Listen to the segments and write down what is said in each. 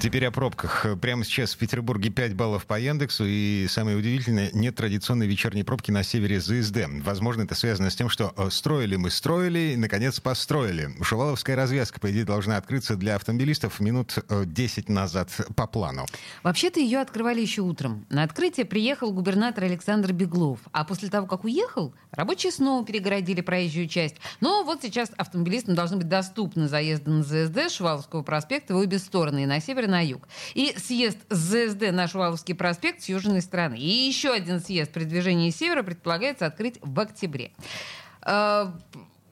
Теперь о пробках. Прямо сейчас в Петербурге 5 баллов по Яндексу. И самое удивительное, нет традиционной вечерней пробки на севере ЗСД. Возможно, это связано с тем, что э, строили мы строили и, наконец, построили. Шуваловская развязка, по идее, должна открыться для автомобилистов минут 10 э, назад по плану. Вообще-то ее открывали еще утром. На открытие приехал губернатор Александр Беглов. А после того, как уехал, рабочие снова перегородили проезжую часть. Но вот сейчас автомобилистам должны быть доступны заезды на ЗСД Шуваловского проспекта в обе стороны. И на север севера на юг. И съезд ЗСД на Шуваловский проспект с южной стороны. И еще один съезд при движении севера предполагается открыть в октябре.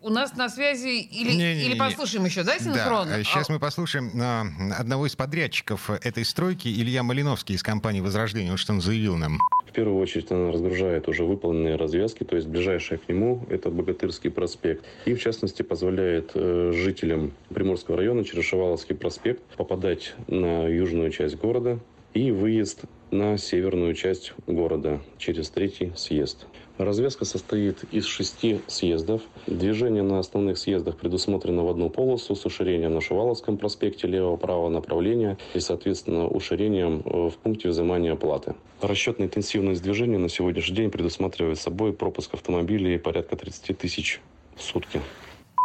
У нас на связи или, не, не, или послушаем еще, да, синхрон? Да, сейчас а... мы послушаем а, одного из подрядчиков этой стройки, Илья Малиновский из компании «Возрождение». Вот что он заявил нам. В первую очередь она разгружает уже выполненные развязки, то есть ближайшая к нему это Богатырский проспект. И в частности позволяет э, жителям Приморского района через Шуваловский проспект попадать на южную часть города и выезд на северную часть города через третий съезд. Развязка состоит из шести съездов. Движение на основных съездах предусмотрено в одну полосу с уширением на Шуваловском проспекте левого-правого направления и, соответственно, уширением э, в пункте взимания оплаты. Расчетная интенсивность движения на сегодняшний день предусматривает собой пропуск автомобилей порядка 30 тысяч в сутки.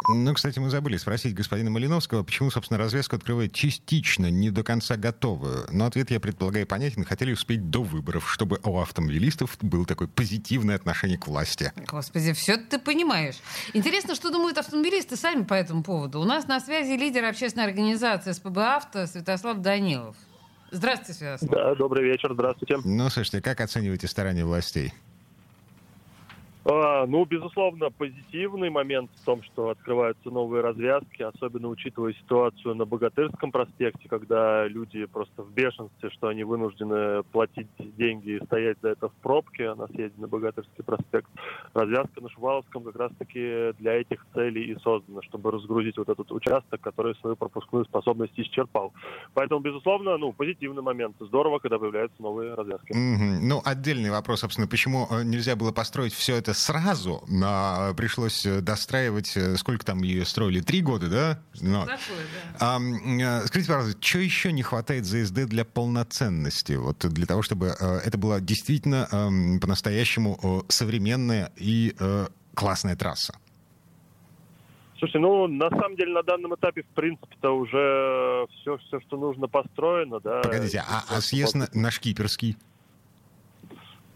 Ну, кстати, мы забыли спросить господина Малиновского, почему, собственно, развязку открывает частично, не до конца готовую. Но ответ, я предполагаю, понятен. Хотели успеть до выборов, чтобы у автомобилистов было такое позитивное отношение к власти. Господи, все ты понимаешь. Интересно, что думают автомобилисты сами по этому поводу. У нас на связи лидер общественной организации СПБ «Авто» Святослав Данилов. Здравствуйте, Святослав. Да, добрый вечер, здравствуйте. Ну, слушайте, как оцениваете старания властей? А, ну, безусловно, позитивный момент в том, что открываются новые развязки, особенно учитывая ситуацию на Богатырском проспекте, когда люди просто в бешенстве, что они вынуждены платить деньги и стоять за это в пробке на съезде на Богатырский проспект. Развязка на Шуваловском как раз-таки для этих целей и создана, чтобы разгрузить вот этот участок, который свою пропускную способность исчерпал. Поэтому, безусловно, ну, позитивный момент. Здорово, когда появляются новые развязки. Mm-hmm. Ну, отдельный вопрос, собственно, почему э, нельзя было построить все это сразу, но пришлось э, достраивать, э, сколько там ее строили, три года, да? Но, Такое, да. А, скажите, пожалуйста, что еще не хватает ЗСД для полноценности? Вот для того, чтобы это была действительно по-настоящему современная и классная трасса? Слушайте, ну, на самом деле, на данном этапе, в принципе-то, уже все, все, что нужно, построено, да. Погодите, а, а съезд на, на Шкиперский?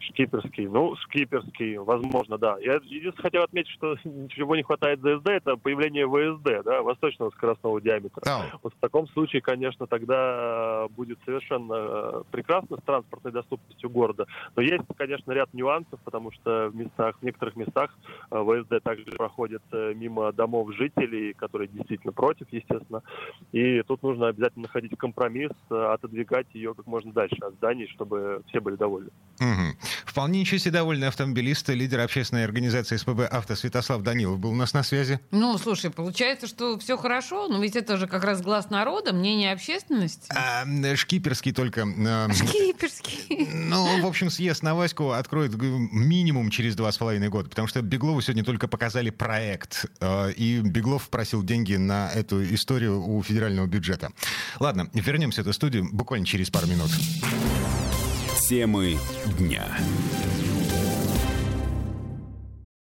Шкиперский. Ну, шкиперский, возможно, да. Я единственное хотел отметить, что ничего не хватает ЗСД, это появление ВСД, да, восточного скоростного диаметра. Oh. Вот в таком случае, конечно, тогда будет совершенно э, прекрасно с транспортной доступностью города. Но есть, конечно, ряд нюансов, потому что в местах, в некоторых местах э, ВСД также проходит э, мимо домов жителей, которые действительно против, естественно. И тут нужно обязательно находить компромисс, отодвигать ее как можно дальше от зданий, чтобы все были довольны. Угу. Вполне ничего себе довольный автомобилист, лидер общественной организации СПБ «Авто» Святослав Данилов был у нас на связи. Ну, слушай, получается, что все хорошо, но ведь это же как раз глаз народа, мнение общественности. А, шкиперский только... А, шкиперский. Ну, в общем, съезд на Ваську откроет минимум через два с половиной года, потому что Беглову сегодня только показали проект, а, и Беглов просил деньги на эту историю у федерального бюджета. Ладно, вернемся в эту студию буквально через пару минут. Темы дня.